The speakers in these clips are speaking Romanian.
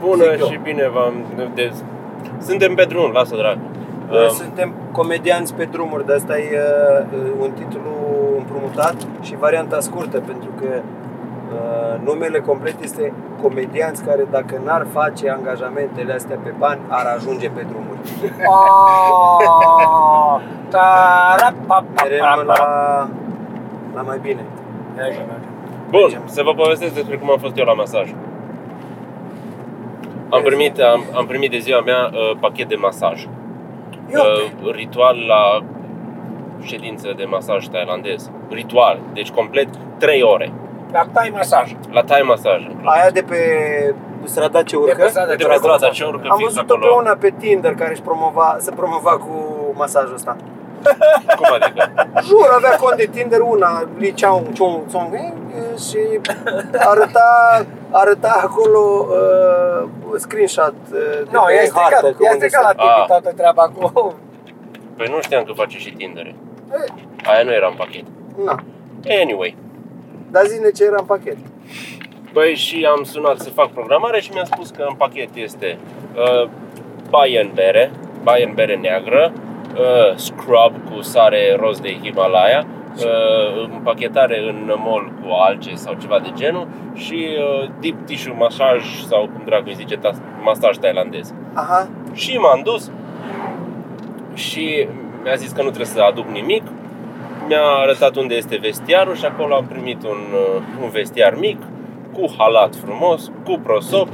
Bună Zic eu. și bine v-am... De... Suntem pe drum, lasă drag. Noi Um, Suntem comedianți pe drumuri, de asta e uh, un titlu împrumutat și varianta scurtă, pentru că uh, numele complet este comedianți care dacă n-ar face angajamentele astea pe bani, ar ajunge pe drumuri. Oh, Merem la, la mai bine. Bun, să vă povestesc despre cum am fost eu la masaj. Am primit, am, am primit de ziua mea uh, pachet de masaj. Uh, ritual la ședință de masaj tailandez. Ritual, deci complet 3 ore. La tai masaj. La Thai masaj. Aia de pe strada ce urcă? pe strada De pe strada ce urcă Am fix văzut-o pe acolo. una pe Tinder care își promova, se promova cu masajul ăsta. Cum adică? Jur, avea cont de Tinder una, Li Chao Chong Song eh, și arăta, arăta acolo uh, screenshot uh, de Nu, pe i-a stricat, hartă, că i-a unde stricat la se- tipi Ah. toată treaba cu... Păi nu știam că face și Tinder. Eh, Aia nu era în pachet. Na, Anyway. dar zine ce era în pachet. Păi și am sunat să fac programare și mi-a spus că în pachet este uh, baie în bere, baie în bere neagră, uh, scrub cu sare roz de Himalaya, uh, împachetare în mol cu alge sau ceva de genul și uh, deep tissue masaj sau cum dracu îi zice, ta- masaj tailandez. Aha, Și m-am dus și mi-a zis că nu trebuie să aduc nimic. Mi-a arătat unde este vestiarul și acolo am primit un, uh, un vestiar mic, cu halat frumos, cu prosop,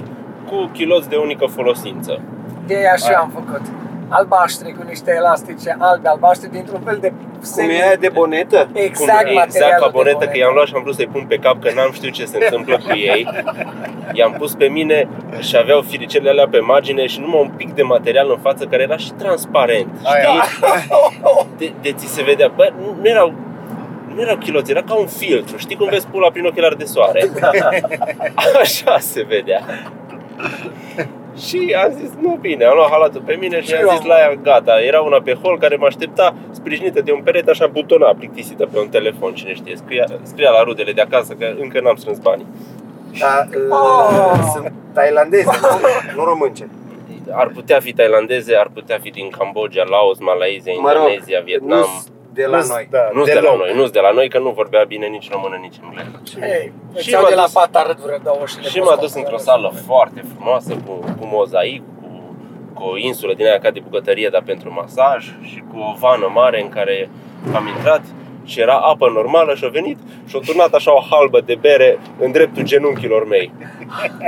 cu chiloți de unică folosință. De aia și eu am făcut. Albaștri cu niște elastice albe albaștri dintr-un fel de cum e aia de bonetă? Exact, Cum, exact materialul ca de bonetă, bonetă. că i-am luat și am vrut să-i pun pe cap, că n-am știut ce se întâmplă cu ei. I-am pus pe mine și aveau firicele alea pe margine și numai un pic de material în față care era și transparent. Aia. De, de ți se vedea, bă, nu, nu erau nu erau chiloți, era ca un filtru. Știi cum vezi pula prin ochelari de soare? Așa se vedea. Și am zis, nu bine, am luat halatul pe mine și Și am eu zis am la ea, gata, era una pe hol care mă aștepta sprijinită de un perete așa butona plictisită pe un telefon, cine știe, scria, scria la rudele de acasă că încă n-am strâns banii. Da, uh, Oh. sunt tailandeze, nu, nu românce. Ar putea fi tailandeze, ar putea fi din Cambodgia, Laos, Malaysia, Mă rog, Indonezia, Vietnam. nu de la Nu-s- noi. Da, Nu de la deloc. noi, nu de la noi, că nu vorbea bine nici română, nici engleză. Ei, Și și iau m-a de la dus- pat arăt vreo două și le Și pus m-a pe dus într-o acolo. sală foarte frumoasă, cu, cu mozaic, cu, cu o insulă din aia ca de bucătărie, dar pentru masaj și cu o vană mare în care am intrat și era apă normală și a venit și a turnat așa o halbă de bere în dreptul genunchilor mei.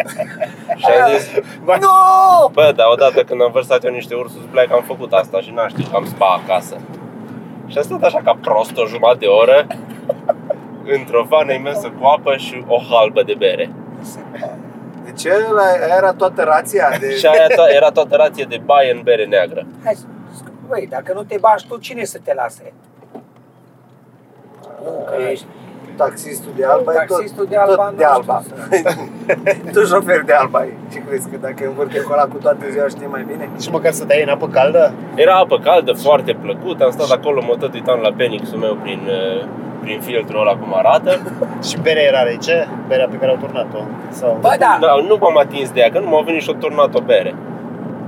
și am zis, Nu! bă, dar odată când am vărsat eu niște ursus black am făcut asta și n-am știut că am spa acasă. Și am stat așa ca prost o jumătate de oră într-o vană imensă cu apă și o halbă de bere. Deci ăla- aia era toată rația de... Și aia to- era toată rație de baie în bere neagră. Hai, sc- băi, dacă nu te bași tu, cine să te lase? Nu, că ești Taxistul de alba e tot, Taxistul de Alba, tot nu de știu alba. tu șofer de alba e. Ce crezi că dacă învârte cu ăla cu toată ziua știi mai bine? Și măcar să dai în apă caldă? Era apă caldă, foarte plăcut, am stat acolo, mă tot uitam la Penixul meu prin, uh, prin filtrul ăla cum arată. Și berea era rece? Berea pe care au turnat-o? Sau... Bă, da, Da, nu m-am atins de ea, că nu m-a venit și-o turnat o bere.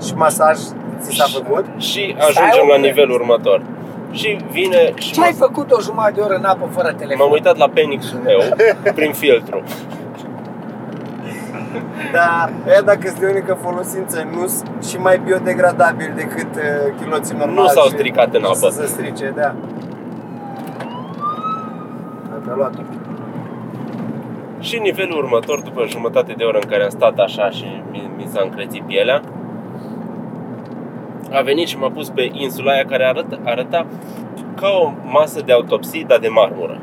Și masaj ți s-a făcut? Și ajungem la nivelul următor. Și vine și ce ai m- făcut o jumătate de oră în apă fără telefon? m-am uitat la Penixul meu prin filtru. Da, ea dacă este de unică folosință, nu și mai biodegradabil decât uh, chiloții normali. Nu s-au și- stricat în și apă. Să se strice, da. Dacă a luat-o. Și nivelul următor, după jumătate de oră în care am stat așa și mi, mi s-a încrețit pielea, a venit și m-a pus pe insula aia care arăta, arăta ca o masă de autopsie, dar de marmură.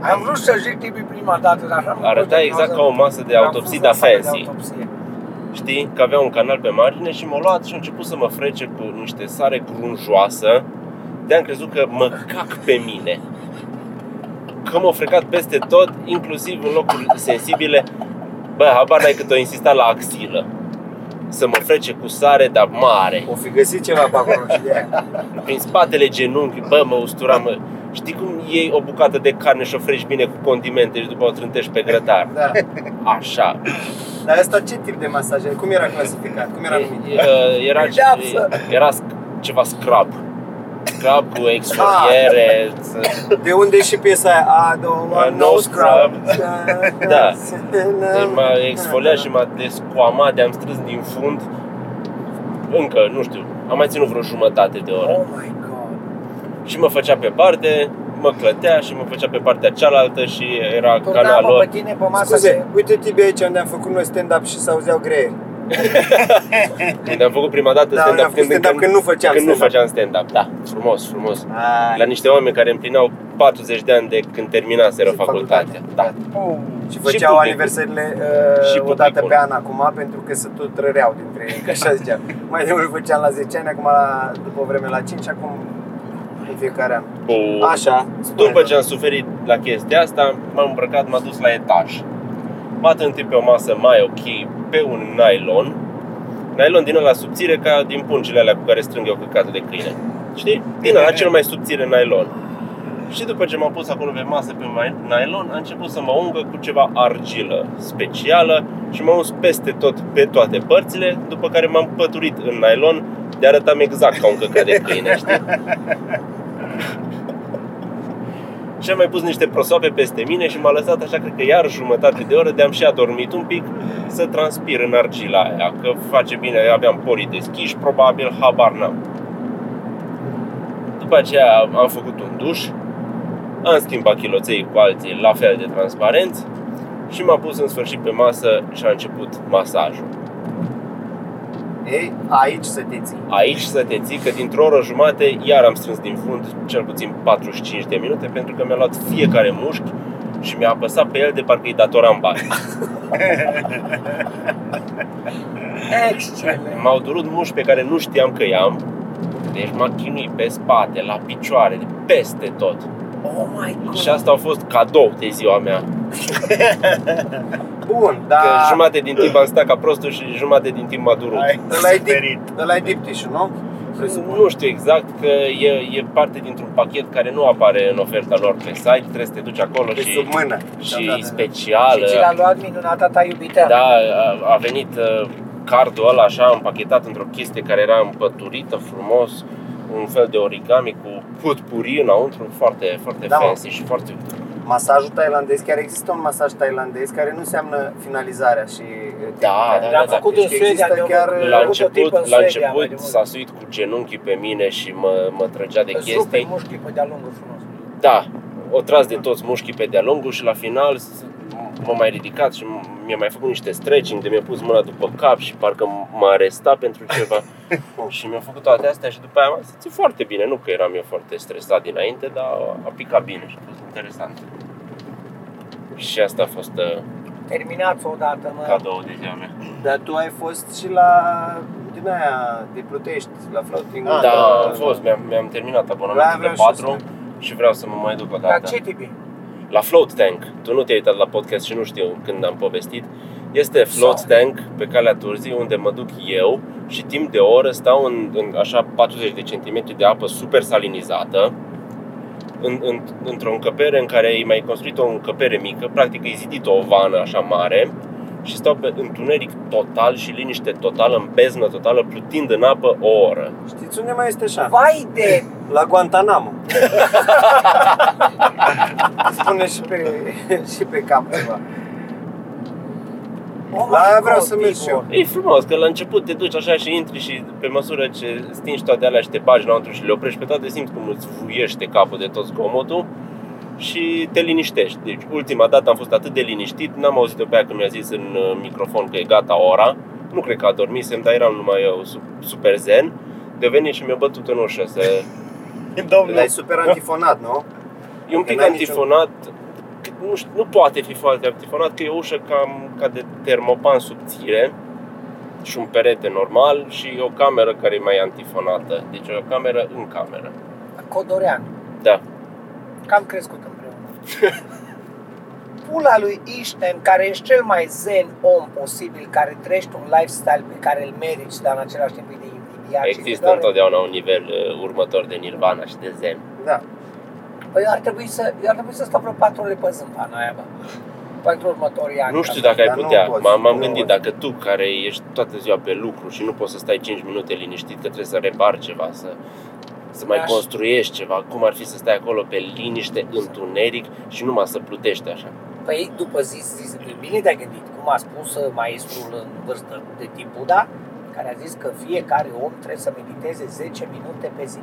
Am vrut să zic tipi prima dată, dar așa Arăta exact ca o masă de autopsie, dar fancy. Știi? Că avea un canal pe margine și m-a luat și a început să mă frece cu niște sare grunjoasă. De-am crezut că mă cac pe mine. Că m-a frecat peste tot, inclusiv în locuri sensibile. Bă, habar n-ai cât o insista la axilă. Să mă frece cu sare, dar mare. O fi găsit ceva pe acolo și de aia. Prin spatele genunchi, bă, mă ustura, mă. Știi cum iei o bucată de carne și o frești bine cu condimente și după o trântești pe grătar? Da. Așa. Dar asta ce tip de masaj? Cum era clasificat? Cum era numit? E- e- Era, Pedeapsă. era sc- ceva scrub. Scrub cu exfoliere. să- De unde e și piesa aia? I don't want Uh, no no scrub. Da. Deci m-a exfoliat și m-a descoamat, de-am strâns din fund. Încă, nu știu, am mai ținut vreo jumătate de oră. Oh my god. Și mă făcea pe parte, mă clătea și mă făcea pe partea cealaltă și era Turnam canalul pe tine pe masă Scuze, uite Tibi aici unde am făcut noi stand-up și s-auzeau greie. Când am făcut prima dată Da, stand-up, am făcut stand-up când nu făceam când nu stand-up. făceam stand-up. Da, frumos, frumos. Ai. La niște oameni care împlineau 40 de ani de când terminaseră Și facultatea. Da. Oh. Și Și făceau publicul. aniversările Și uh, o dată publicul. pe an acum pentru că se tot răreau dintre ei, că așa ziceam. Mai de mult făceam la 10 ani, acum la, după o vreme la 5, acum în fiecare an. Bun. Așa. După ce am suferit la chestia asta, m-am îmbrăcat, m-am dus la etaj. M-a trântit pe o masă mai ok, pe un nylon. Nylon din ăla subțire ca din pungile alea cu care strâng eu căcatul de câine. Știi? Din ăla cel mai subțire nylon. Și după ce m-am pus acolo pe masă pe mai- nylon, a început să mă ungă cu ceva argilă specială și m-am uns peste tot, pe toate părțile, după care m-am păturit în nylon de arătam exact ca un căcat de câine, știi? Și am mai pus niște prosoape peste mine și m-a lăsat așa, cred că iar jumătate de oră de am și adormit un pic să transpir în argila aia, că face bine, aveam porii deschiși, probabil, habar n-am. După aceea am făcut un duș, am schimbat chiloței cu alții la fel de transparenți și m-am pus în sfârșit pe masă și a început masajul. Ei, aici să te ții. Aici să te ții că dintr-o oră jumate iar am strâns din fund cel puțin 45 de minute pentru că mi-a luat fiecare mușchi și mi-a apăsat pe el de parcă îi datoram bani. Excelent. M-au durut mușchi pe care nu știam că i-am, deci m-a chinuit pe spate, la picioare, de peste tot. Oh my god. Și asta a fost cadou de ziua mea. Bun, Că dar jumate din timp am stat ca prostul și jumate din timp m-a durut. Ai ăla e suferit. deep, ăla e deep tissue, nu? Presupun. Nu știu exact că e, e parte dintr-un pachet care nu apare în oferta lor pe site, trebuie să te duci acolo Pe și, sub mână. și Da, da, da. specială. Și ți l-a luat minunata ta iubită. Da, a, a venit uh, cardul ăla așa împachetat într-o chestie care era împăturită frumos, un fel de origami cu putpuri înăuntru, foarte, foarte Da, mă. fancy și foarte... Masajul tailandez, chiar există un masaj tailandez care nu înseamnă finalizarea și Da, tehnica. da, Le-am da. făcut Deci în că Suedia, există ne-au chiar făcut- La Am avut o început, tipă în la Suedia, început mai de mult. s-a suit cu genunchii pe mine și mă, mă trăgea de Îți rupe chestii. mușchii pe de-a lungul frumos. Da, o tras de toți mușchii pe de-a lungul și la final s- m-a mai ridicat și mi-a mai făcut niște stretching de mi-a pus mâna după cap și parcă m-a arestat pentru ceva și mi-a făcut toate astea și după aia m-a simțit foarte bine, nu că eram eu foarte stresat dinainte, dar a picat bine și a fost interesant. Și asta a fost uh, Terminați odată, mă. cadou de ziua mea. Dar tu ai fost și la din aia de Plutești, la floating. Ah, Da, am fost, mi-am, mi-am terminat La abonamentul de vreau și eu 4 să și vreau să mă mai duc o Dar dată. ce tipi? La Float Tank, tu nu te-ai uitat la podcast și nu știu când am povestit. Este Float Sau. Tank pe calea Turzii unde mă duc eu și timp de o oră stau în, în așa 40 de centimetri de apă super salinizată în, în, într-o încăpere în care ai mai construit o încăpere mică, practic ai zidit o vană așa mare și stau pe întuneric total și liniște totală, în beznă totală, plutind în apă o oră. Știți unde mai este așa? Vai de... La Guantanamo. Spune și pe, și pe cap ceva. Oh La my aia vreau God, să merg și eu. E frumos, că la început te duci așa și intri și pe măsură ce stingi toate alea și te bagi înăuntru și le oprești pe toate, simți cum îți vuiește capul de tot zgomotul și te liniștești. Deci ultima dată am fost atât de liniștit, n-am auzit-o pe aia când mi-a zis în uh, microfon că e gata ora. Nu cred că adormisem, dar eram numai eu su- super zen. De venit și mi-a bătut în ușă să... Domnule, L-ai super antifonat, nu? E un pic N-ai antifonat, nu, știu, nu poate fi foarte antifonat, că e o ușă cam ca de termopan subțire și un perete normal și o cameră care e mai antifonată. Deci o cameră în cameră. Codorean. Da. Că am crescut împreună. Pula lui Einstein, care ești cel mai zen om posibil, care trăiești un lifestyle pe care îl meriți, dar în același timp e de invidiat. și Există doar- întotdeauna un nivel uh, următor de nirvana și de zen. Da. Păi ar trebui să, eu ar trebui să stau vreo 4 ore pe zâmpana aia, bă. Pentru următorii ani. Nu știu dacă ai Dar nu putea. poți, M-am, m-am nu gândit, poți. dacă tu care ești toată ziua pe lucru și nu poți să stai 5 minute liniștit că trebuie să repari ceva, să, să mai Aș- construiești ceva, cum ar fi să stai acolo pe liniște, întuneric și numai să plutești așa. Păi după zi, zi, bine te-ai gândit, cum a spus uh, maestrul în vârstă de tip Buddha, care a zis că fiecare om trebuie să mediteze 10 minute pe zi.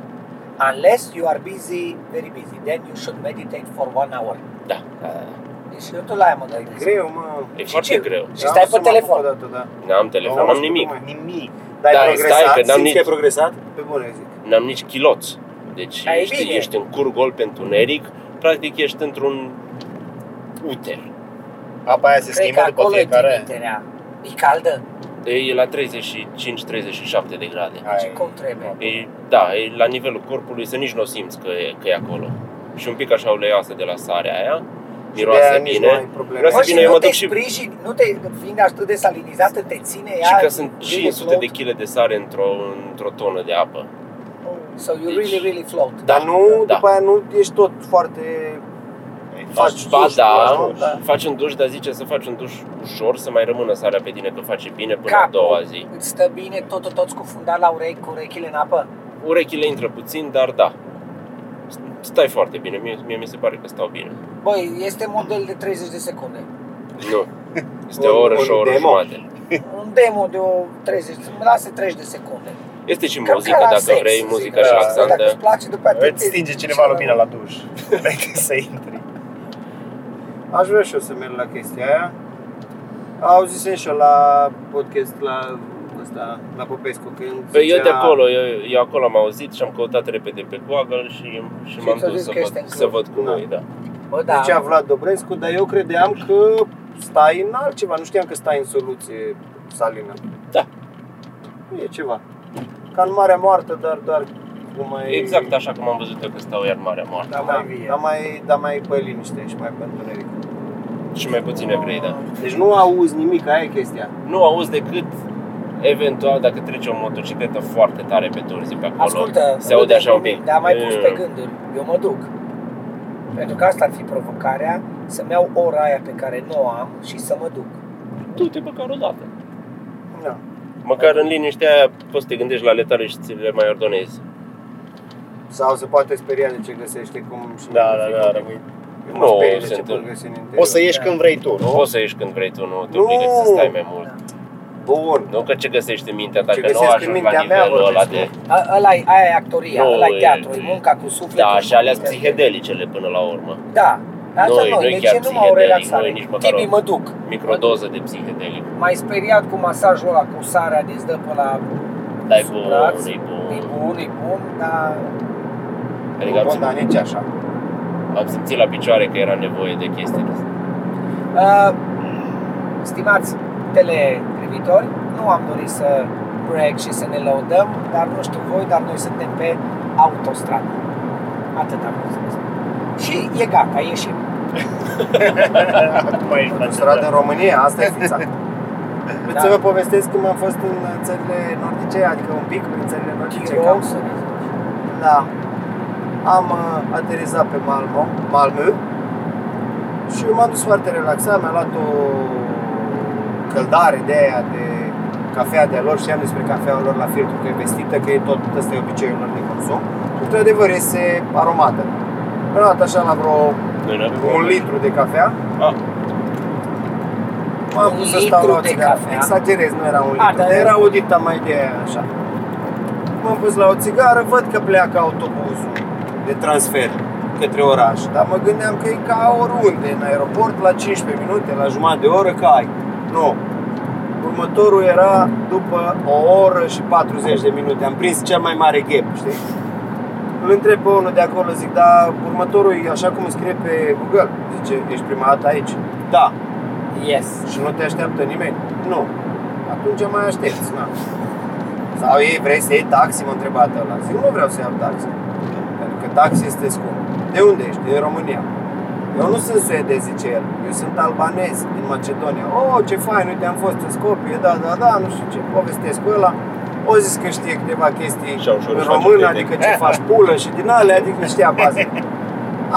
Unless you are busy, very busy, then you should meditate for one hour. Da, da, da. Da. Deci eu tot la aia mă gândesc. Greu, mă. E Și foarte ce? greu. Și stai Am pe să mă telefon. apuc odată, da. N-am telefon, Nu, n-am știu nimic. cum e. Nimic. Dar ai Da, progresat? stai, că n-am Simți nici- că ai progresat? Pe bune zic. N-am nici chiloți. Deci Da, e ești, bine. ești în cur gol pe întuneric, practic ești într-un uter. Apa aia se Cred schimbă că după acolo e fiecare. trimiterea. E caldă? E la 35-37 de grade. Hai. Ce cum trebuie? E, da, e la nivelul corpului să nici nu o simți că e, că e acolo. Și un pic așa uleioasă de la sarea aia, De miroase aia nici bine. nu ai probleme. Miroase Bă, și bine, eu nu mă te duc și... sprijini, nu te, fiind atât de salinizată, te ține ea Și că sunt really 500 de float? kg de sare într-o, într-o tonă de apă. So you Deci- really, really float. Da, Dar nu, da. după aia nu ești tot foarte... Faci Ba duș, da, nu? Da. faci un duș, dar zice să faci un duș ușor, să mai rămână sarea pe tine, că face bine până a Capul doua zi. Îți stă bine tot, tot, tot scufundat la urechi cu urechile în apă? Urechile intră puțin, dar da. Stai foarte bine, mie, mie mi se pare că stau bine. Băi, este model de 30 de secunde. Nu. Este Un- o oră un și o oră demo. jumate. Un demo de o 30, să-mi lase 30 de secunde. Este și Cam muzică, ca la dacă sex, vrei, zic muzică așa. relaxantă. Dacă îți place, după aceea Îți stinge cineva lumina la duș înainte să intri. Aș vrea și eu să merg la chestia aia. Auzisem și eu la podcast la ăsta, la Popescu, când Păi eu de zicea- acolo, eu, eu acolo am auzit și am căutat repede pe Google și, și m-am ți-a dus zis să că este văd, în să club. văd cum Da. e, da. Bă, da. Zicea Vlad Dobrescu, dar eu credeam că stai în altceva, nu știam că stai în soluție salină. Da. Nu e ceva. Ca în Marea Moartă, dar doar cu mai... Exact așa cum am văzut eu că stau iar Marea Moartă. Da, Da, mai vie. dar mai, dar mai pe liniște și mai pe întuneric. Și mai puțin evrei, da. Deci nu auzi nimic, aia e chestia. Nu auzi decât eventual dacă trece o motocicletă foarte tare pe turzi pe acolo. Ascultă, se aude așa un pic. Dar mai pus pe Mm. gânduri, eu mă duc. Pentru că asta ar fi provocarea, să-mi iau ora aia pe care nu o am și să mă duc. Du-te măcar o dată. Da. Măcar în liniștea aia poți să te gândești la letale și ți le mai ordonezi. Sau se poate speria de ce găsește cum și Da, nu da, zic. da, rămâi. Eu mă Nu, sperii de se ce întâmplă. pot găsi în interior. Poți să ieși Da. când vrei tu, Nu nu? poți să ieși când vrei tu, nu te Nu. obligă să stai mai mult. Bun. Nu că ce găsești în mintea ta, Ce că nu găsesc în ajungi la mintea mea, nivelul ăla vorbesc, de... A- Ăla e, aia e actoria, Nu, ăla e e- teatru, e munca cu sufletul. Da, și alea cu psihedelicele până la urmă. Da, asta Nu, nu, nu e de chiar ce nu mă o psihedelic, relaxare? nu e nici măcar Tibi, o- mă duc. Microdoză de psihedelic. Mai speriat cu masajul ăla, cu sarea de dă pe la Dar e sub bun, braț. e bun. E bun, e bun, dar Adică am, Bun, dar simțit, nici așa. am simțit la picioare că era nevoie de chestii de astea. Uh, stimați teleprivitori, nu am dorit să brag și să ne lăudăm, dar nu știu voi, dar noi suntem pe autostradă. Atât am vrut să vă spun. Și e gata, ieșim. Acum ești la Stradă în România, asta e fixat. Vreți Da. să vă povestesc cum am fost în țările nordice, adică un pic prin țările nordice, Tirol, cam să ne zici. Da. Am uh, aterizat pe Malmo, Malmö și m-am dus foarte relaxat, mi-am luat o căldare de aia de cafea de lor, știam despre cafeaua lor la filtru că e vestită, că e tot, ăsta e obiceiul lor de consum. Într-adevăr, este aromată. Mi-am luat așa la vreo Noi nu avem un oameni. litru de cafea. Ah, M-am Un pus să stau litru la o de țigară. cafea? Exagerez, nu era un A, litru, dar dar era- era o dita mai de aia, așa. M-am pus la o țigară, văd că pleacă autobuzul de transfer către oraș. Dar mă gândeam că e ca oriunde, în aeroport, la 15 minute, la jumătate de oră, că ai. Nu. Următorul era după o oră și 40 de minute. Am prins cel mai mare gap, știi? Îl întreb pe unul de acolo, zic, dar următorul e așa cum scrie pe Google. Zice, ești prima dată aici? Da. Yes. Și nu te așteaptă nimeni? Nu. Atunci mai aștepți, na. Sau ei, vrei să iei taxi? M-a întrebat ăla. Zic, nu vreau să iau taxi. Pentru că taxi este scump. De unde ești? Din România. Eu nu sunt suedez, zice el. Eu sunt albanez din Macedonia. Oh, ce fain, uite, am fost în Skopje, da, da, da, nu știu ce. Povestesc cu ăla. O zis că știe câteva chestii Și-au ușor în își face română, prieteni. adică ce faci pulă și din alea, adică știa baze.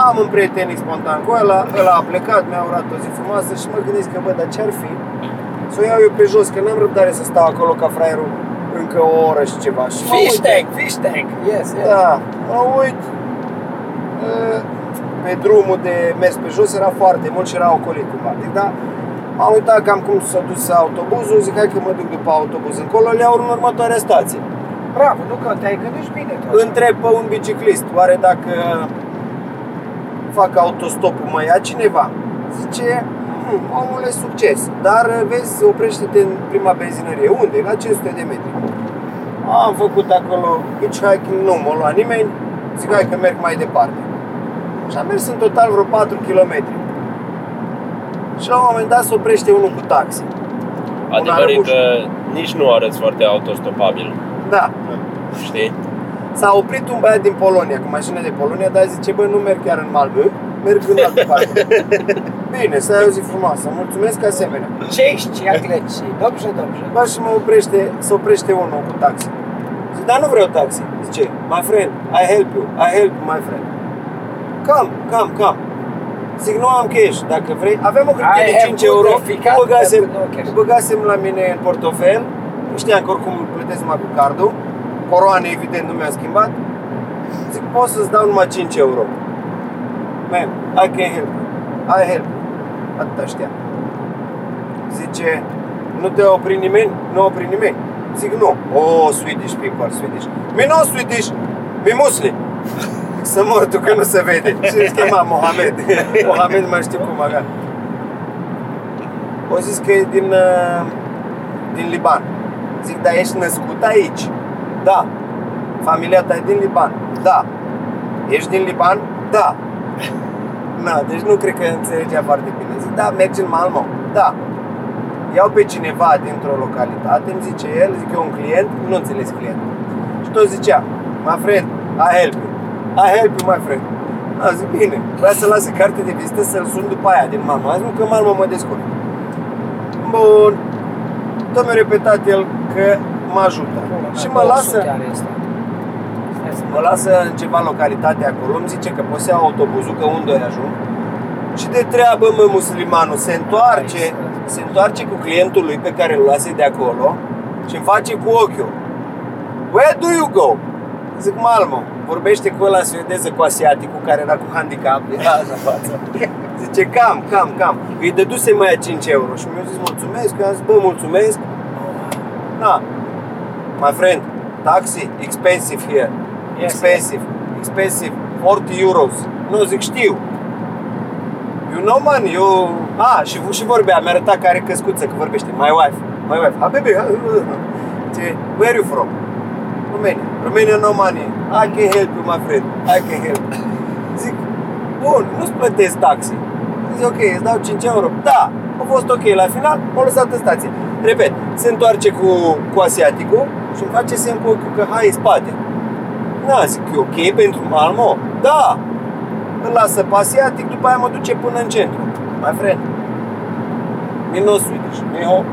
Am un prietenic spontan cu ăla, ăla a plecat, mi-a urat o zi frumoasă și mă gândesc că, bă, dar ce-ar fi să o iau eu pe jos, că n-am răbdare să stau acolo ca fraierul încă o oră și ceva. Și mă Fish uit- tank, fish tank, yes, yes. Da, mă uit uh, pe drumul de mers pe jos era foarte mult și era ocolit cumva. Zic, da, am uitat cam cum s-a dus autobuzul, zic hai că mă duc după autobuz încolo, le iau în următoarea stație. Bravo, nu că te-ai gândit și bine tu. Întreb pe un biciclist, oare dacă fac autostopul mă ia cineva? Zice, "Hmm, omule, succes, dar vezi, oprește-te în prima benzinărie. Unde? La 500 de metri. Am făcut acolo hitchhiking, nu m-a luat nimeni, zic hai că merg mai departe. Și am mers în total vreo 4 km. Și la un moment dat se oprește unul cu taxi. Adevărul e arăbuș. că nici nu arăți foarte autostopabil, Da, știi? S-a oprit un băiat din Polonia, cu mașină de Polonia, dar zice, bă, nu merg chiar în Malmö, merg în altă parte. Bine, să ai o zi frumoasă, mulțumesc asemenea. Cześć, jak leci? Dobrze, dobrze. Bă, și mă oprește, se oprește unul cu taxi. Zic, dar nu vreau taxi. Zice, my friend, I help you, I help you, my friend. Come, come, come. Zic, nu am cash, dacă vrei. Aveam o hârtie I de have 5 good euro, certificate, o băgasem, but no cash. o băgasem la mine în portofel. Știam că oricum plătesc numai cu cardul. Coroane, evident, nu mi-a schimbat. Zic, pot să-ți dau numai 5 euro. Man, I can help you. I help you. Atâta știam. Zice, nu te opri nimeni? Nu opri nimeni. Zic, nu. Oh, Swedish people, Swedish. Mi nu Swedish, mi muslim. Să mor tu că nu se vede. Și îl chema Mohamed. Mohamed mai știu cum avea. O zis că e din, uh, din Liban. Zic, dar ești născut aici? Da. Familia ta e din Liban? Da. Ești din Liban? Da. Na, deci nu cred că înțelegea foarte bine. Zic, da, mergi în Malmö? Da. Iau pe cineva dintr-o localitate, îmi zice el, zic eu un client, nu înțeles clientul. Și tot zicea, my friend, I help you. I help you, my friend. A, zic, bine, vrea să lase carte de vizită să-l sun după aia din Malmö. A zis, nu, că Malmö mă descurc. Bun. Tot mi-a repetat el că mă ajută. Și mă lasă, Are asta. Stai să mă lasă în ceva localitate acolo, îmi zice că pot să iau autobuzul, că unde ajung. Și de treabă, mă, muslimanul, se întoarce, se întoarce cu clientul lui pe care îl luase de acolo și îmi face cu ochiul. Where do you go? Zic, Malmo. Vorbește cu ăla suedeză, cu asiaticul care era cu handicap, era așa în față. Zice, cam, cam, cam. Îi dăduse mai a 5 euro și mi-a zis mulțumesc, eu am zis, bă, mulțumesc. Na, my friend, taxi, expensive here. Yes, expensive, expensive, 40 euros. Nu, zic, știu. You know money, you... Ah, și, și vorbea, mi-a arătat că are căscuță, că vorbește. My wife, my wife. Ha, baby, ha, Ce, where are you from? Romania. Romania no money. I can help you, my friend. I can help. Zic, bun, nu-ți plătesc taxi. Zic, ok, îți dau 5 euro. Da, a fost ok. La final, m-a lăsat în stație. Repet, se întoarce cu, cu asiaticul și îmi face semn cu ochiul că hai în spate. Da, zic, e ok pentru Malmo? Da. Îl lasă pe asiatic, după aia mă duce până în centru. My friend. Me no Swedish, me ho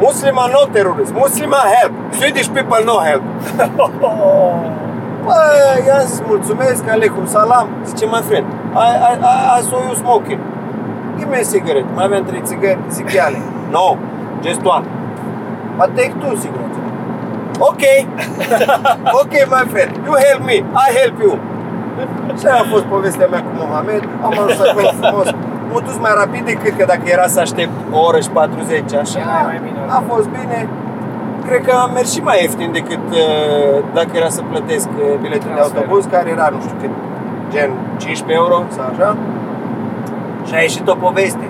Musliman. Musliman no terrorist, Musliman help. Swedish people no help. Bă, i-am zis mulțumesc, alecum salam. Zice, my friend, I, I, I, I saw you smoking. Give me a cigarette. Mai aveam trei țigări, zic, iale. No, just one. But take two cigarettes. Ok. ok, my friend, you help me, I help you. Și aia a fost povestea mea cu Mohamed. Am ajuns acolo frumos. M-am dus mai rapid decât că dacă era să aștept o oră și 40, așa. Era mai bine. A fost bine. Cred că am mers și mai ieftin decât uh, dacă era să plătesc uh, biletul de Transfer. autobuz, care era, nu știu cât, gen 15 euro sau așa. Și a ieșit o poveste.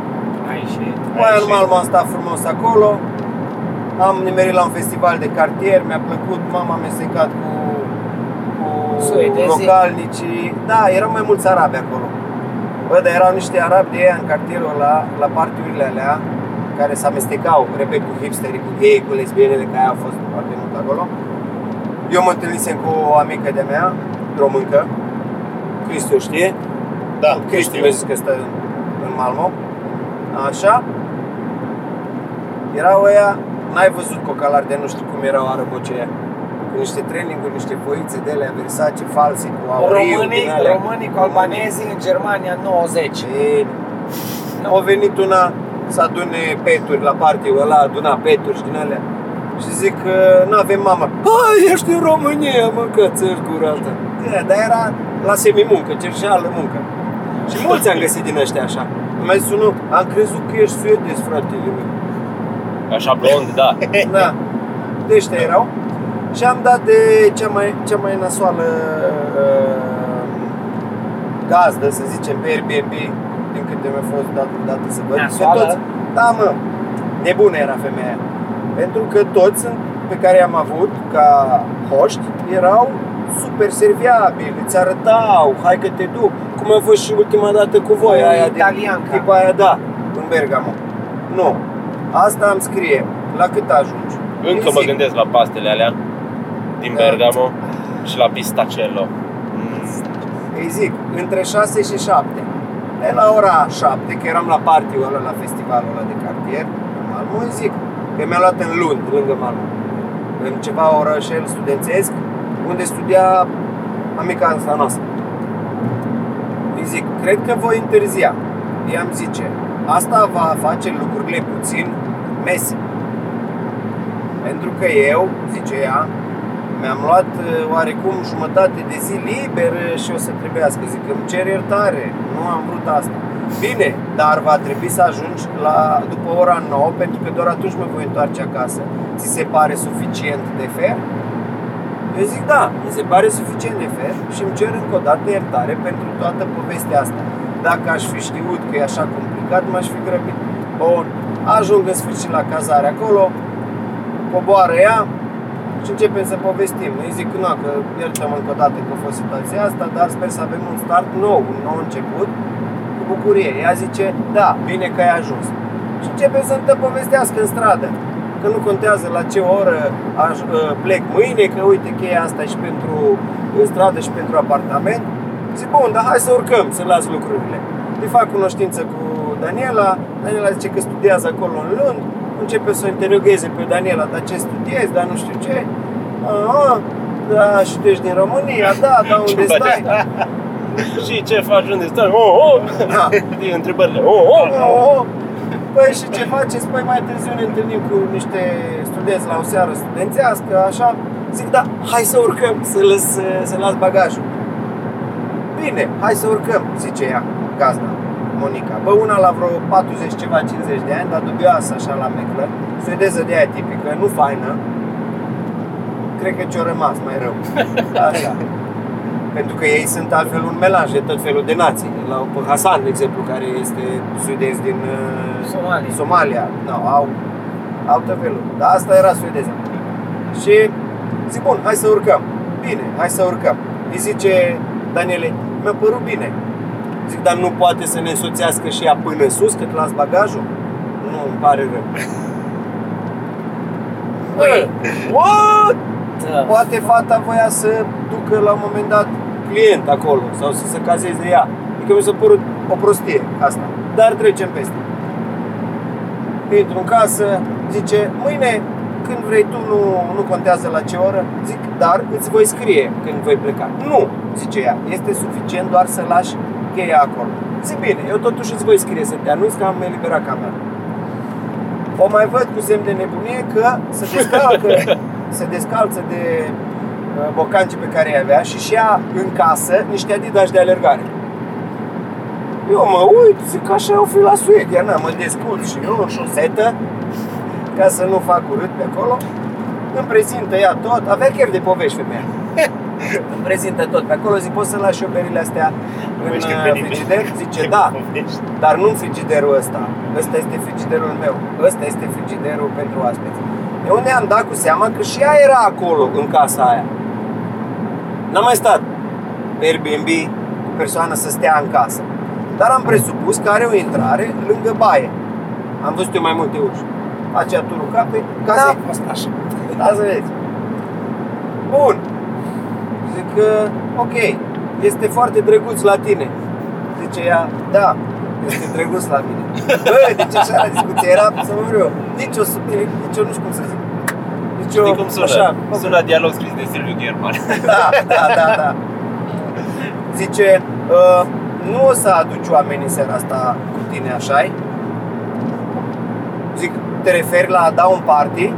Ai și... Mai în Malmö am stat frumos acolo. Am nimerit la un festival de cartier, mi-a plăcut, m-am amestecat cu, cu Suedezii? localnicii. Da, erau mai mulți arabi acolo. Bă, dar erau niște arabi de ăia în cartierul ăla, la partiurile alea, care se amestecau, repet, cu hipsterii, cu gay, cu lesbienele, că aia au fost foarte mult acolo. Eu mă întâlnisem cu o amică de mea, româncă, Cristi o știe, Da, Cristi mi-a zis că stă în, în Malmo. Așa. Erau ăia, n-ai văzut cocalari de nu știu cum erau arăbocii ăia. Cu niște traininguri, niște foițe de alea Versace false cu auriu Românii, din alea. românii cu albanezii în Germania 90. Bine. Au venit una să adune peturi la partiul ăla, aduna peturi și din alea. Și zic că nu avem mamă. Hai, ești în România, mă, că ți gura asta. Da, dar era la semimuncă, cerșeală muncă. Și mulți am găsit din ăștia așa. Mi-a zis unul, am crezut că ești suedez, fratele meu. Așa blond, da. Da. De ăștia erau. Și am dat de cea mai, cea mai nasoală uh, gazdă, să zicem, pe Airbnb, din câte mi-a fost dat dată să văd. Că Nasoală? Toți, da, mă, nebună era femeia aia. Pentru că toți sunt- pe care i-am avut ca hoști erau super serviabili, îți arătau, hai că te duc, cum am fost și ultima dată cu voi, O aia italiancă. de, tipa aia, da, în Bergamo. Nu, asta îmi scrie, la cât ajungi? Încă Îi mă zic, gândesc la pastele alea din Da. Bergamo și la pistacello. Îi zic, între 6 și 7. De la ora 7, că eram la partiul ăla, la festivalul ăla de cartier, în Malmö, îi zic că mi-a luat în Lund, lângă Malmö, în ceva orășel studențesc, unde studia amica asta noastră. Îi zic, cred că voi întârzia. I-am zice, asta va face lucrurile puțin mese. Pentru că eu, zice ea, mi-am luat uh, oarecum jumătate de zi liber uh, și o să trebuiască. Zic, îmi cer iertare, nu am vrut asta. Bine, dar va trebui să ajungi la, după ora 9, pentru că doar atunci mă voi întoarce acasă. Ți se pare suficient de fer? Eu zic, da, mi se pare suficient de fer și îmi cer încă o dată iertare pentru toată povestea asta. Dacă aș fi știut că e așa complicat, m-aș fi grăbit. Bun, ajung în sfârșit la cazare acolo, coboară ea și începem să povestim. Îi zic, nu, că iertăm încă o dată că a fost situația asta, dar sper să avem un start nou, un nou început, cu bucurie. Ea zice, da, bine că ai ajuns. Și începem să întâmplă povestească în stradă. Că nu contează la ce oră aș, ă, plec mâine, că uite cheia asta e și pentru în stradă și pentru apartament. Zic, bun, dar hai să urcăm, să las lucrurile. Îi fac cunoștință cu Daniela, Daniela zice că studiază acolo în Lund, începe să o interogheze pe Daniela, dar ce studiezi, dar nu știu ce. Aha, da, și tu ești din România, da, dar unde Ce stai? Și ce faci, unde stai? Oh, oh! Da. Știi, întrebările. Oh, oh! Oh, oh. Păi și ce faceți? Păi mai târziu ne întâlnim cu niște studenți la o seară studențească, așa. Zic, da, hai să urcăm, să las, să las bagajul. Bine, hai să urcăm, zice ea, gazda, Monica. Bă, una la vreo 40 ceva, 50 de ani, dar dubioasă așa la meclă, suedeză de aia tipică, nu faină. Cred că ți-o rămas mai rău. Așa. Pentru că ei sunt altfel un melanj de tot felul de nații. La pe Hasan, de exemplu, care este suedez din uh, Somalia. Somalia. No, au altă felul. Dar asta era suedeză. Și zic, bun, hai să urcăm. Bine, hai să urcăm. Îi zice Daniele, mi-a părut bine. Zic, dar nu poate să ne însoțească și ea până sus, cât las bagajul? Nu, îmi pare rău. Bă, what? Da. Poate fata voia să ducă la un moment dat client acolo sau să se cazeze ea. Adică mi s-a părut o prostie asta. Dar trecem peste. Intru în casă, zice, mâine când vrei tu, nu, nu contează la ce oră, zic, dar îți voi scrie când voi pleca. Nu, zice ea, este suficient doar să lași cheia acolo. Zic, bine, eu totuși îți voi scrie să te anunț că am eliberat camera. O mai văd cu semn de nebunie că se descalcă, se descalță de uh, bocancii pe care îi avea și și ea în casă niște adidas de alergare. Eu mă uit, zic că așa o fi la Suedia, na, mă descurc și eu în șosetă ca să nu fac urât pe acolo. Îmi prezintă ea tot, avea chef de povești femeia. Îmi prezintă tot pe acolo, zic, poți să lași eu berile astea în Povești când uh, veni, frigider? Zice, Ce da, povești? dar nu în frigiderul ăsta. Ăsta este frigiderul meu. Ăsta este frigiderul pentru aspeți. De unde am dat cu seama că și ea era acolo, în casa aia. N-am mai stat pe Airbnb cu persoana să stea în casă. Dar am presupus că are o intrare lângă baie. Am văzut eu mai multe uși. Facea turul capei, ca Da, să a fost așa. da, să vezi. Bun. Zic că, ok, este foarte drăguț la tine. Zice ea, da, este drăguț la mine. Bă, deci așa la discuție era să mă vreau. Nici o, sub- nici o, nu știu cum să zic. Deci Știi eu, cum sună? Așa, Sună dialog scris de Silviu German. da, da, da, da. Zice, uh, nu o să aduci oamenii în seara asta cu tine, așa Zic, te referi la a da un party?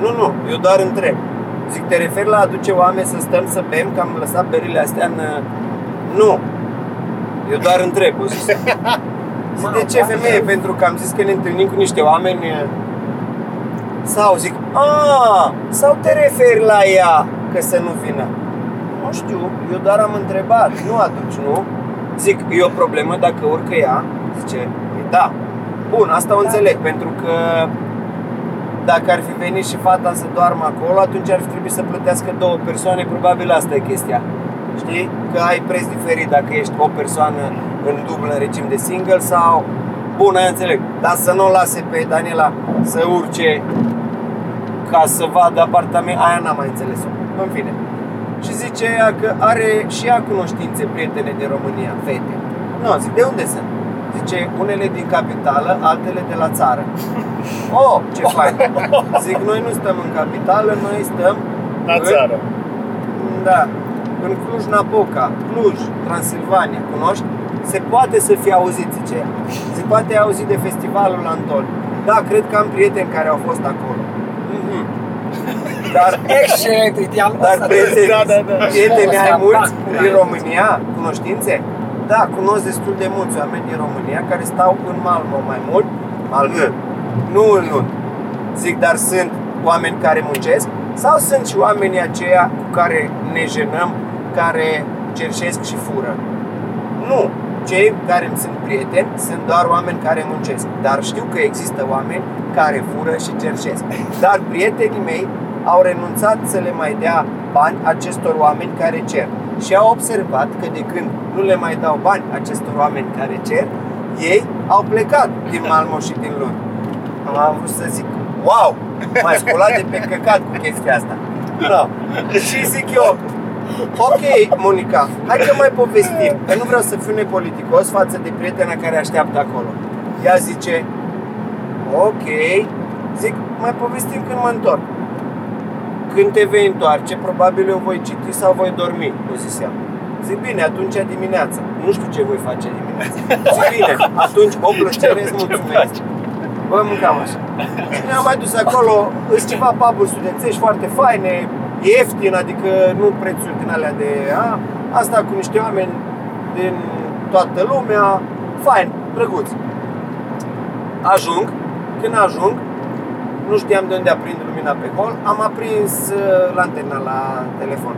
Nu, nu, eu doar întreb. Zic, te referi la a aduce oameni să stăm să bem, că am lăsat berile astea în... uh, Nu, eu doar întreb. O zis. Zic, de ce femeie? Pentru că am zis că ne întâlnim cu niște oameni uh, sau zic, a, sau te referi la ea că să nu vină? Nu știu, eu doar am întrebat, nu atunci, nu? Zic, e o problemă dacă urcă ea? Zice, "Păi da. Bun, asta o înțeleg, pentru că dacă ar fi venit și fata să doarmă acolo, atunci ar fi trebuit să plătească două persoane, probabil asta e chestia. Știi? Că ai preț diferit dacă ești o persoană în dublu în regim de single sau... Bun, aia înțeleg. Dar să nu o lase pe Daniela să urce ca să vadă apartament, aia n-am mai înțeles-o. În fine. Și zice ea că are și ea cunoștințe prietene de România, fete. Nu, zic, de unde sunt? Zice, unele din capitală, altele de la țară. Oh, ce fain! Zic, noi nu stăm în capitală, noi stăm La în- țară. Da, în Cluj-Napoca, Cluj, Transilvania, cunoști? Se poate să fie auzit, zice ea. Se poate auzit de festivalul Antol. Da, cred că am prieteni care au fost acolo. Mhm. Dar Excelent, ideal. dar prieteni, Da, da, da. prieteni ai Ăsta, mulți da. din România, cunoștințe? Da, cunosc destul de mulți oameni din România care stau în Malmö mai mult, Malmö, nu în Lund. Zic, dar sunt oameni care muncesc sau sunt și oamenii aceia cu care ne jenăm, care cerșesc și fură? Nu, cei care îmi sunt prieteni sunt doar oameni care muncesc. Dar știu că există oameni care fură și cerșesc. Dar prietenii mei au renunțat să le mai dea bani acestor oameni care cer. Și au observat că de când nu le mai dau bani acestor oameni care cer, ei au plecat din Malmo și din Lund. Am vrut să zic, wow, m-ai sculat de pe căcat cu chestia asta. Da. Și zic eu, Ok, Monica, hai că mai povestim. Că nu vreau să fiu nepoliticos față de prietena care așteaptă acolo. Ea zice, ok, zic, mai povestim când mă întorc. Când te vei întoarce, probabil eu voi citi sau voi dormi, o zis ea. Zic, bine, atunci dimineața. Nu știu ce voi face dimineața. Zic, bine, atunci o plăcere, îți mulțumesc. Bă, mâncam așa. Și ne-am mai dus acolo, sunt ceva puburi studențești foarte faine, ieftin, adică nu prețuri din alea de... A, asta cu niște oameni din toată lumea, fain, drăguț. Ajung, când ajung, nu știam de unde aprind lumina pe hol, am aprins uh, lanterna la telefon.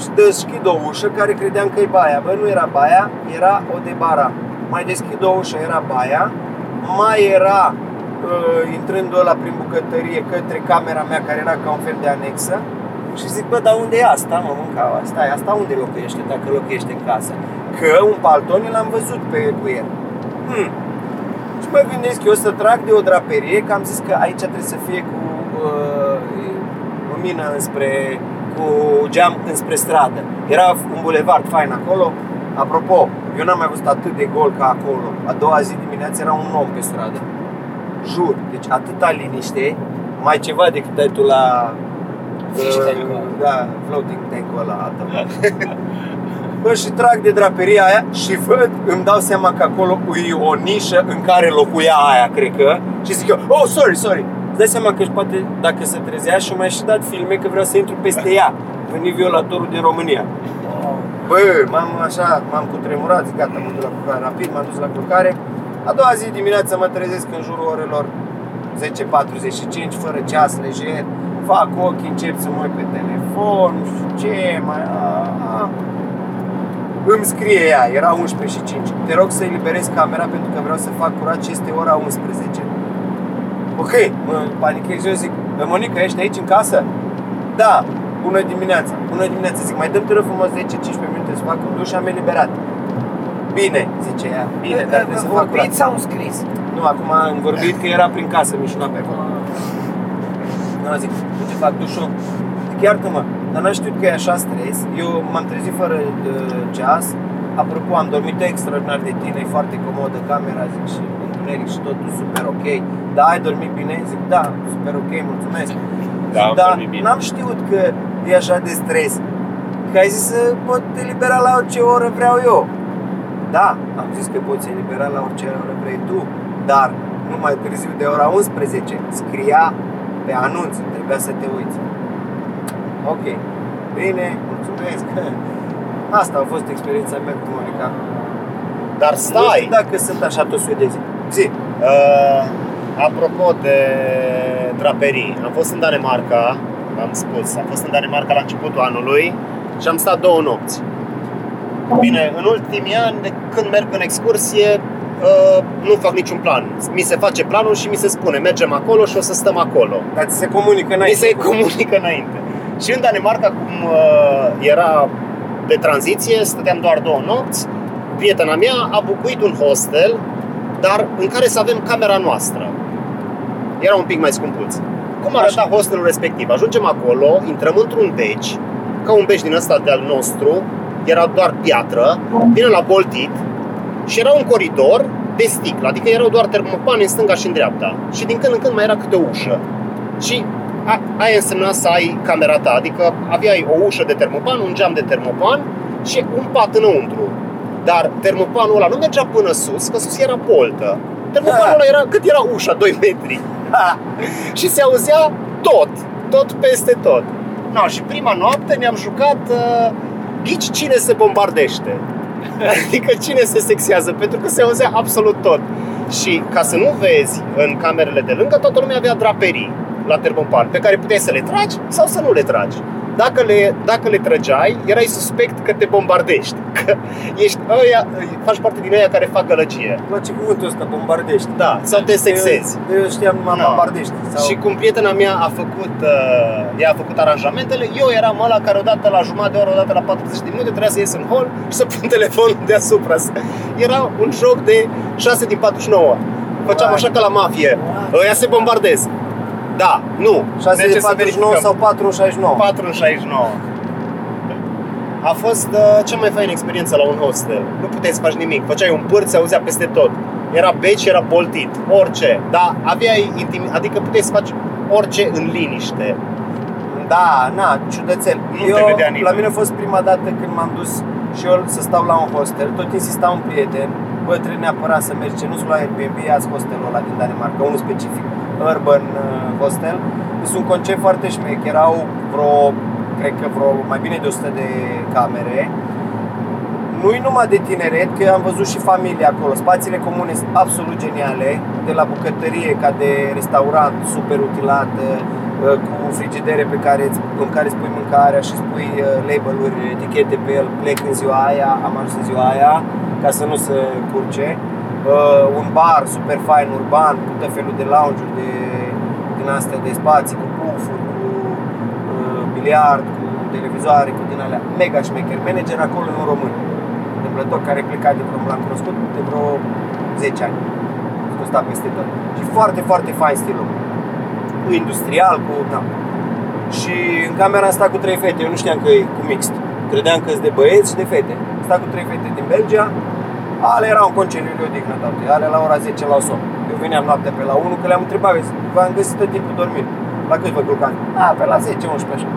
Și deschid o ușă care credeam că e baia. Bă, nu era baia, era o de bara. Mai deschid o ușă, era baia. Mai era uh, intrând ăla prin bucătărie către camera mea care era ca un fel de anexă. Și zic, bă, dar unde e asta, mă, mânca asta? Asta unde locuiește, dacă locuiește în casă? Că un palton l-am văzut pe buier. Hmm. Și mă gândesc eu să trag de o draperie, că am zis că aici trebuie să fie cu uh, lumină înspre, cu geam înspre stradă. Era un bulevard fain acolo. Apropo, eu n-am mai văzut atât de gol ca acolo. A doua zi dimineața era un om pe stradă. Jur, deci atâta liniște, mai ceva decât ai tu la Fish uh, tank-ul ăla. Da, floating tank-ul ăla al tău. Bă, și trag de draperia aia și văd, îmi dau seama că acolo e o nișă în care locuia aia, cred că. Și zic eu, oh, sorry, sorry. Îți dai seama că și poate, dacă se trezea și mai și dat filme că vreau să intru peste ea. Veni violatorul din România. Bă, m-am așa, m-am cutremurat, zic, gata, mă duc la culcare rapid, m-am dus la culcare. A doua zi dimineața mă trezesc în jurul orelor 10.45, fără ceas, lejer. Fac ochii, încep să mă uit pe telefon, nu știu ce, mai... A, a. Îmi scrie ea, era 11 și 5. Te rog să eliberez camera pentru că vreau să fac curat și este ora 11. Ok, mă panichez eu, zic, "Bă, Monica, ești aici în casă? Da, bună dimineața, bună dimineața, zic, mai dăm te rog frumos 10-15 minute să fac un duș și am eliberat. Bine, zice ea, bine, dar trebuie să fac curat. Vorbit sau scris? Nu, acum am vorbit că era prin casă, mișuna pe acolo. Nu, zic, ce fac dușul? Zic, iartă-mă, dar n-am știut că e așa stres. Eu m-am trezit fără uh, ceas. Apropo, am dormit extraordinar de tine, e foarte comodă camera, zic, și întuneric și totul super ok. Da, ai dormit bine? Zic, da, super ok, mulțumesc. Da, am dar dormit bine. n-am știut că e așa de stres. Că ai zis să pot elibera la orice oră vreau eu. Da, am zis că poți elibera la orice oră vrei tu, dar nu mai târziu de ora 11 scria pe anunț, trebuia să te uiți. Ok, bine, mulțumesc. Asta a fost experiența mea cu Monica. Dar Nu stai! știu dacă sunt așa toți suedezi. Zi. Uh, apropo de draperii, am fost în Danemarca, am spus, am fost în Danemarca la începutul anului și am stat două nopți. Bine, în ultimii ani, de când merg în excursie, uh, nu fac niciun plan. Mi se face planul și mi se spune, mergem acolo și o să stăm acolo. Dar ți se comunică Mi înainte. se comunică înainte. Și în Danemarca, cum uh, era de tranziție, stăteam doar două nopți, prietena mea a bucuit un hostel, dar în care să avem camera noastră. Era un pic mai scumpuț. Cum arăta hostelul respectiv? Ajungem acolo, intrăm într-un beci, ca un beci din ăsta de al nostru, era doar piatră, vine la boltit și era un coridor de sticlă, adică erau doar termopane în stânga și în dreapta. Și din când în când mai era câte o ușă. Și a, aia însemna să ai camera ta, adică aveai o ușă de termopan, un geam de termopan și un pat înăuntru. Dar termopanul ăla nu mergea până sus, că sus era poltă. Termopanul ăla era, cât era ușa? 2 metri. și se auzea tot, tot peste tot. No, și prima noapte ne-am jucat uh, ghici cine se bombardește. Adică cine se sexează, pentru că se auzea absolut tot. Și ca să nu vezi în camerele de lângă, toată lumea avea draperii la termopan, pe care puteai să le tragi sau să nu le tragi. Dacă le, dacă le trăgeai, erai suspect că te bombardești. Că ești ăia, faci parte din ăia care fac gălăgie. Îmi place cuvântul ăsta, bombardești. Da, sau te sexezi. Eu, eu știam numai Da. bombardești. Sau... Și cum prietena mea a făcut, uh, ea a făcut aranjamentele, eu eram ăla care odată la jumătate de oră, odată la 40 de minute trebuia să ies în hall și să pun telefonul deasupra. Era un joc de 6 din 49. Făceam așa ca la mafie. Ăia se bombardez. Da, nu. 6 de Mergeți să 49 verificăm. sau 4 în 69. 4 în 69. A fost uh, cea mai faină experiență la un hostel. Nu puteai să faci nimic. Făceai un pârț, se auzea peste tot. Era beci, era boltit, orice. Dar aveai intimi- adică puteai să faci orice în liniște. Da, na, ciudățel. Nu eu, te vedea nimeni. la mine a fost prima dată când m-am dus și eu să stau la un hostel. Tot insista un prieten, bă, trebuie neapărat să mergi, nu la Airbnb, azi hostelul ăla din Danemarca, unul specific, Urban uh, Hostel. Este un concept foarte șmec, erau vreo, cred că vreo mai bine de 100 de camere. Nu-i numai de tineret, că am văzut și familie acolo. Spațiile comune sunt absolut geniale, de la bucătărie ca de restaurant super utilat, uh, cu frigidere pe care, îți- în care îți pui mâncarea și îți pui uh, label-uri, etichete pe el, plec în ziua aia, am ajuns în ziua aia, ca să nu se curce. Uh, un bar super fain, urban, cu tot felul de lounge-uri, de, din astea de spații, cu puffuri, cu uh, biliard, cu televizoare, cu din alea. Mega șmecher. Manager acolo în român. Întâmplător care pleca de vreo, l-am cunoscut de vreo 10 ani. Cu sta peste tot. Și foarte, foarte fain stilul. Cu industrial, cu... Da. Și în camera am stat cu trei fete. Eu nu știam că e cu mixt. Credeam că sunt de băieți și de fete. Am stat cu trei fete din Belgia. Ale erau în concediu de odihnă toate. Ale la ora 10 la somn. Eu veneam noaptea pe la 1 că le-am întrebat, vezi, v-am găsit tot timpul dormit. La cât vă culcați? A, pe la 10, 11 așa.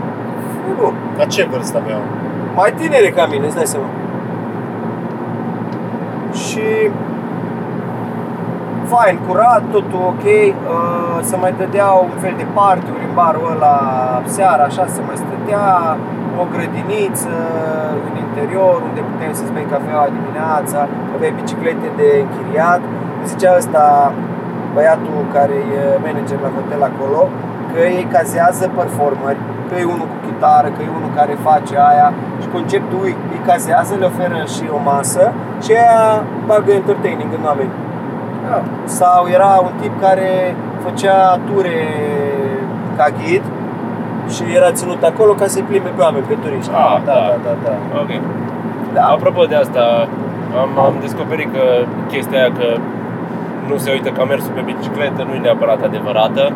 Nu, La ce vârstă aveau? mai tinere ca mine, îți dai seama. Și fain, curat, totul ok, uh, se mai dădeau un fel de partiuri în barul ăla seara, așa se mai stătea, o grădiniță în interior unde puteai să-ți bei cafeaua dimineața, aveai biciclete de închiriat. Îmi Zicea ăsta băiatul care e manager la hotel acolo, că ei cazează performeri, că e unul cu chitară, că e unul care face aia și conceptul îi, îi cazează, le oferă și o masă și aia bagă entertaining în oameni. Sau era un tip care făcea ture ca ghid și era ținut acolo ca să-i plimbe pe oameni, pe turiști. Ah, da, da. da, da, da. Ok. da. Apropo de asta, am, am descoperit că chestia aia că nu se uită ca mersul pe bicicletă nu e neapărat adevărată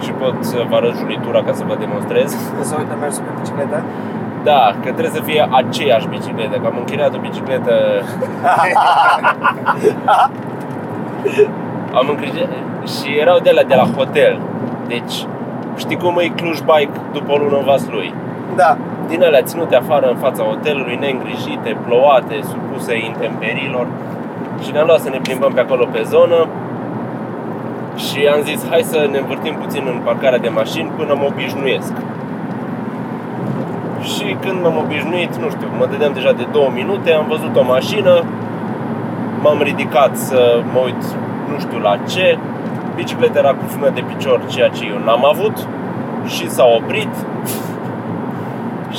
și pot să vă arăt junitura ca să vă demonstrez. Când se uită mersul pe bicicletă. Da, că trebuie să fie aceeași bicicletă, că am închiriat o bicicletă Am închiriat și erau de la de la hotel. Deci Știi cum e Cluj Bike după o lună în Vaslui? Da. Din alea ținute afară în fața hotelului, neîngrijite, plouate, supuse intemperilor și ne-am luat să ne plimbăm pe acolo pe zonă și am zis hai să ne învârtim puțin în parcarea de mașini până mă obișnuiesc. Și când m-am obișnuit, nu știu, mă dădeam deja de două minute, am văzut o mașină, m-am ridicat să mă uit nu știu la ce, bicicleta era cu frână de picior, ceea ce eu n-am avut și s-a oprit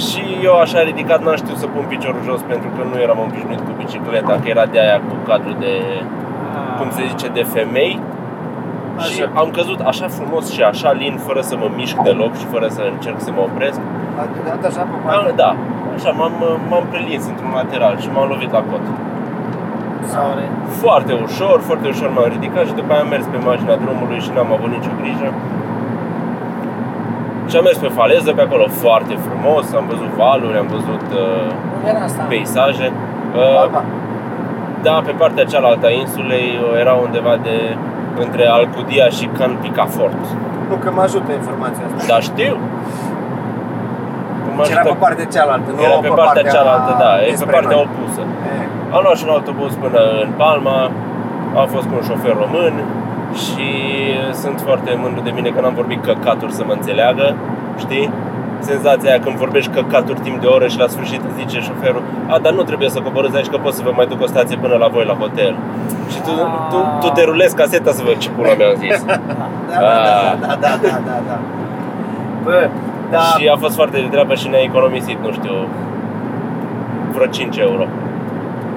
și eu așa ridicat n-am știut să pun piciorul jos pentru că nu eram obișnuit cu bicicleta, că era de aia cu cadru de, cum se zice, de femei și Așa. am căzut așa frumos și așa lin, fără să mă mișc deloc și fără să încerc să mă opresc. A dat așa pe Am, partea. da, așa m-am, m-am prelins într-un lateral și m-am lovit la cot. Soare. Foarte ușor, foarte ușor m-am ridicat și după aia am mers pe marginea drumului și n-am avut nicio grijă. Și am mers pe faleză, pe acolo foarte frumos, am văzut valuri, am văzut uh, Unde era asta? peisaje. Uh, Alba. da, pe partea cealaltă a insulei uh, era undeva de între Alcudia și Can Picafort. Nu, că mă ajută informația asta. Da, știu. Cum Și era ajută- pe partea cealaltă, nu era pe partea cealaltă, da, e pe dinspre partea noi. opusă. E, Am luat și un autobuz până în Palma, am fost cu un șofer român și sunt foarte mândru de mine că n-am vorbit căcaturi să mă înțeleagă, știi? Senzația aia când vorbești căcaturi timp de oră și la sfârșit îți zice șoferul A, dar nu trebuie să coborâți aici că pot să vă mai duc o stație până la voi la hotel Și tu, tu, tu te rulezi caseta să văd ce pula mea am zis Da, da, Ah. da, da, da, da, da, da. Bă, da, Și a fost foarte de treabă și ne-a economisit, nu știu, vreo 5 euro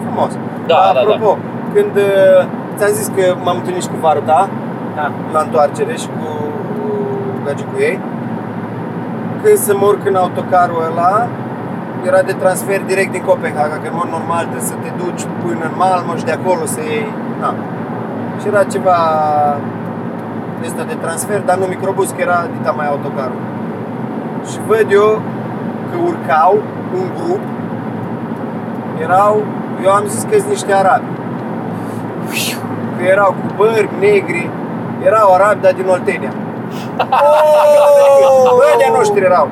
frumos. Da, da, Apropo, când uh, ți-am zis că m-am întâlnit și cu Varda Da. la întoarcere și cu gagiul ei, când să mă urc în autocarul ăla, era de transfer direct din Copenhaga, că în mod normal trebuie să te duci până în Malmö și de acolo să iei... Na. Și era ceva de asta de transfer, dar nu microbus, că era dita mai autocarul. Și văd eu că urcau un grup, erau, eu am zis că sunt niște arabi. Că erau cu bărbi negri, erau arabi, dar din Oltenia. Bă, de noștri erau.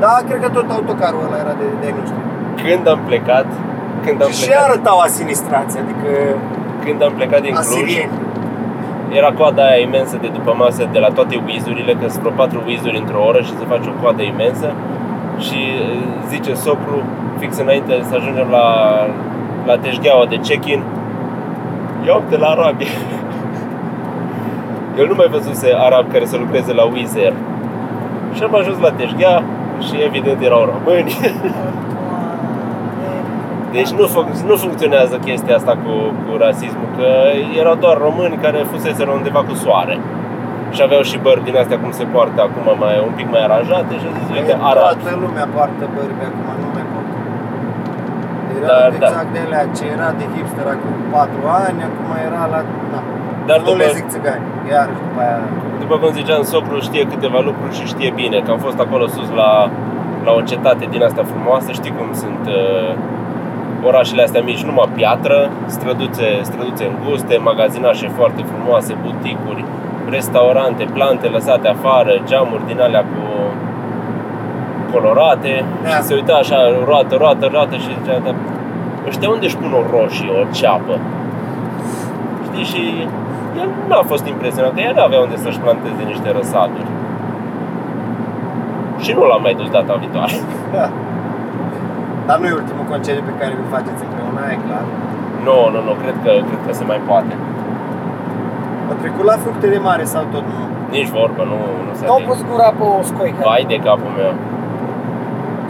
Da, cred că tot autocarul ăla era de, de noștri. Când am plecat, când am Și plecat, arătau asinistrați, adică când am plecat din Cluj, asirieni. Era coada aia imensă de după masă de la toate wizurile, că sunt vreo patru wizuri într-o oră și se face o coadă imensă și uh, zice socru, fix înainte să ajungem la, la teșgheaua de check-in, ia de la arabi. El nu mai văzuse arab care să lucreze la Wizz Air. Și am ajuns la teșghea și evident erau români. Deci nu, func- nu funcționează chestia asta cu, cu rasismul, că erau doar români care fusese undeva cu soare. Și aveau și bărbi din astea cum se poartă acum mai un pic mai aranjate și a zis, uite, arabi. Toată lumea poartă bărbi acum, nu mai pot. Era Dar, da. exact de alea, ce era de hipster acum 4 ani, acum era la... Na. Dar nu le după- zic țigani, iar după aia... După cum ziceam, socrul știe câteva lucruri și știe bine, că am fost acolo sus la, la o cetate din asta frumoasă, știi cum sunt uh, orașele astea mici, numai piatră, străduțe, străduțe înguste, magazinașe foarte frumoase, buticuri, restaurante, plante lăsate afară, geamuri din alea cu colorate Da. și se uita așa, roată, roată, roată și zicea, dar ăștia unde își pun o roșie, o ceapă? Știi, și el n-a fost impresionat, că el nu avea unde să-și planteze niște răsaduri. Și nu l-am mai dus data viitoare. Da. Dar nu e ultimul concediu pe care îl faceți împreună, e clar. Nu, nu, nu, cred că, cred că se mai poate. A trecut la fructe de mare sau tot nu? Nici vorbă, nu, nu se Nu au pus gura pe o scoică. Vai de capul meu.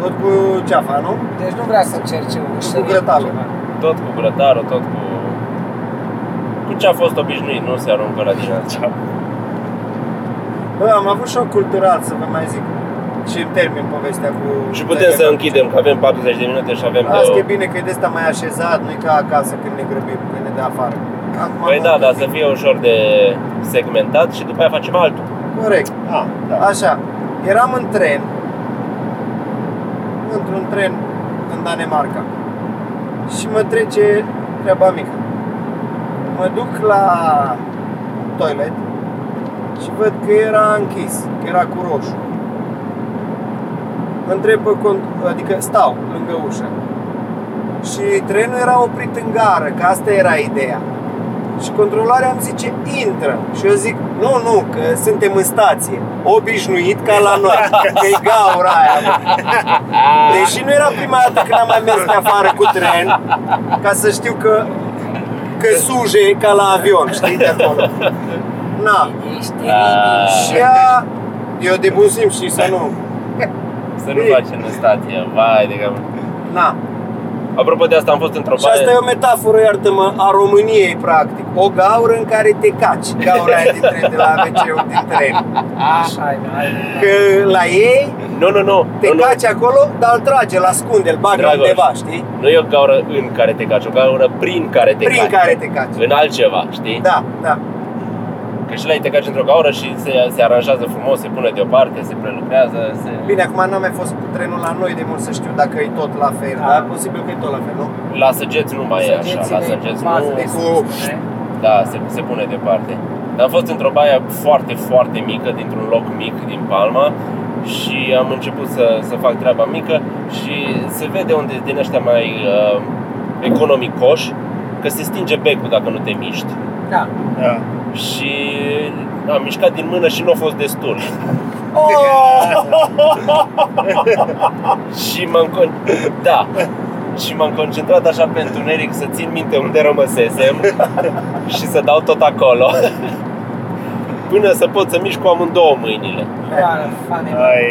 Tot cu ceafa, nu? Deci nu vrea să încerce un cu grătarul. Tot cu grătarul, tot cu... Cu ce a fost obișnuit, nu se aruncă la din altceva. Bă, am avut șoc cultural, să vă mai zic. Și îmi termin povestea cu... Și putem să închidem, că avem 40 de minute și avem de... Asta e bine că e de asta mai așezat, nu e ca acasă când ne grăbim, când ne de afară. Acum Păi am da, un dar pic- să fie ușor de segmentat și după aia facem altul. Corect. Ah, da. Așa, eram în tren, într-un tren în Danemarca și mă trece treaba mică. Mă duc la toilet și văd că era închis, că era cu roșu. Întreb pe cont- adică stau lângă ușă. Și trenul era oprit în gară, că asta era ideea. Și controlarea îmi zice, intră. Și eu zic, nu, nu, că suntem în stație. Obișnuit ca la noi, că e gaura aia. mă. Deși nu era prima dată când am mai mers pe afară cu tren, ca să știu că, că suje ca la avion, știi, de acolo. Na, Ești Ah. și ea, eu de bun simț și să nu, Să nu facem în stație, vai de cap. na. Apropo de asta, am fost într-o Și asta e o metaforă, iartă-mă, a României, practic. O gaură în care te caci, gaura aia din tren, de la wc din tren. Așa e, hai. Că la ei Nu, nu, nu. te nu, nu. caci acolo, dar îl trage, îl ascunde, îl bagă Dragoș. undeva, știi? Nu e o gaură în care te caci, o gaură prin care te Prin caci. care te caci. În altceva, știi? Da, da. Că și la ei te caci într-o gaură și se, se aranjează frumos, se pune deoparte, se prelucrează, se... Bine, acum n-am mai fost cu trenul la noi de mult să știu dacă e tot la fel, Da. dar posibil că e tot la fel, nu? La săgeți nu mai e așa, la Săgețile, săgeți bază nu... de cu- sus, ne? Da, se, se pune departe. Dar am fost într-o baie foarte, foarte mică, dintr-un loc mic din Palma și am început să, să fac treaba mică și se vede unde din ăștia mai uh, economicoși că se stinge becul dacă nu te miști. Da. Da. Și am mișcat din mână și nu a fost destul. și m-am con- da. Și m-am concentrat așa pe întuneric să țin minte unde rămăsesem și să dau tot acolo. Până să pot să mișc cu amândouă mâinile. Doar, fane. Ai,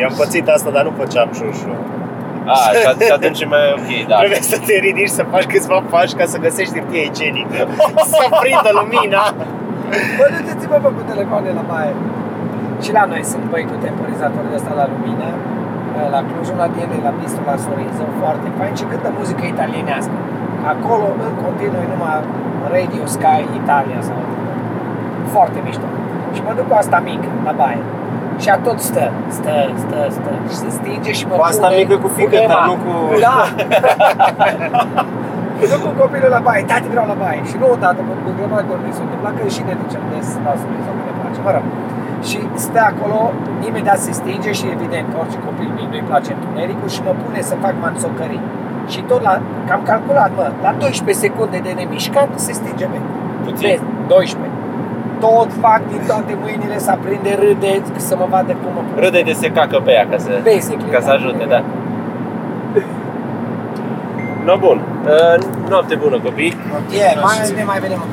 i-am pățit asta, dar nu făceam șușu. A, și at- și atunci e mai ok, da. Trebuie să te ridici, să faci câțiva pași ca să găsești hârtie igienică. să prindă lumina. Bă, duceți-vă bă, cu telefoane la baie. Și la noi sunt băi cu temporizatori de ăsta la lumină. La Cluj, la Diene, la Bistro, la Sorinză, foarte fain și cântă muzică italienească. Acolo, în continuu, e numai Radio Sky Italia sau foarte mișto. Și mă duc cu asta mică, la baie. Și a tot stă, stă, stă, stă și se stinge și mă Cu asta pune mică cu fică, Ema. dar nu cu- Da! Mă duc cu copilul la baie, tati vreau la baie. Și nu odată, mă duc grămadă de ori mi s-a întâmplat că și ne ducem des la Suliță, că ne place, mă rog. Și stă acolo, imediat se stinge și evident că orice copil mic nu-i place întunericul și mă pune să fac manțocării. Și tot la, că am calculat, mă, la 12 secunde de nemișcat se stinge becul. Puțin. Vezi, 12. Tot fac din toate mâinile să aprinde râde, să mă vadă cum mă pun. Râde de se cacă pe ea ca să, Basically, ca să da. ajute, da. No, bun. Uh, noapte bună, copii. Yeah, mai, ne mai vedem în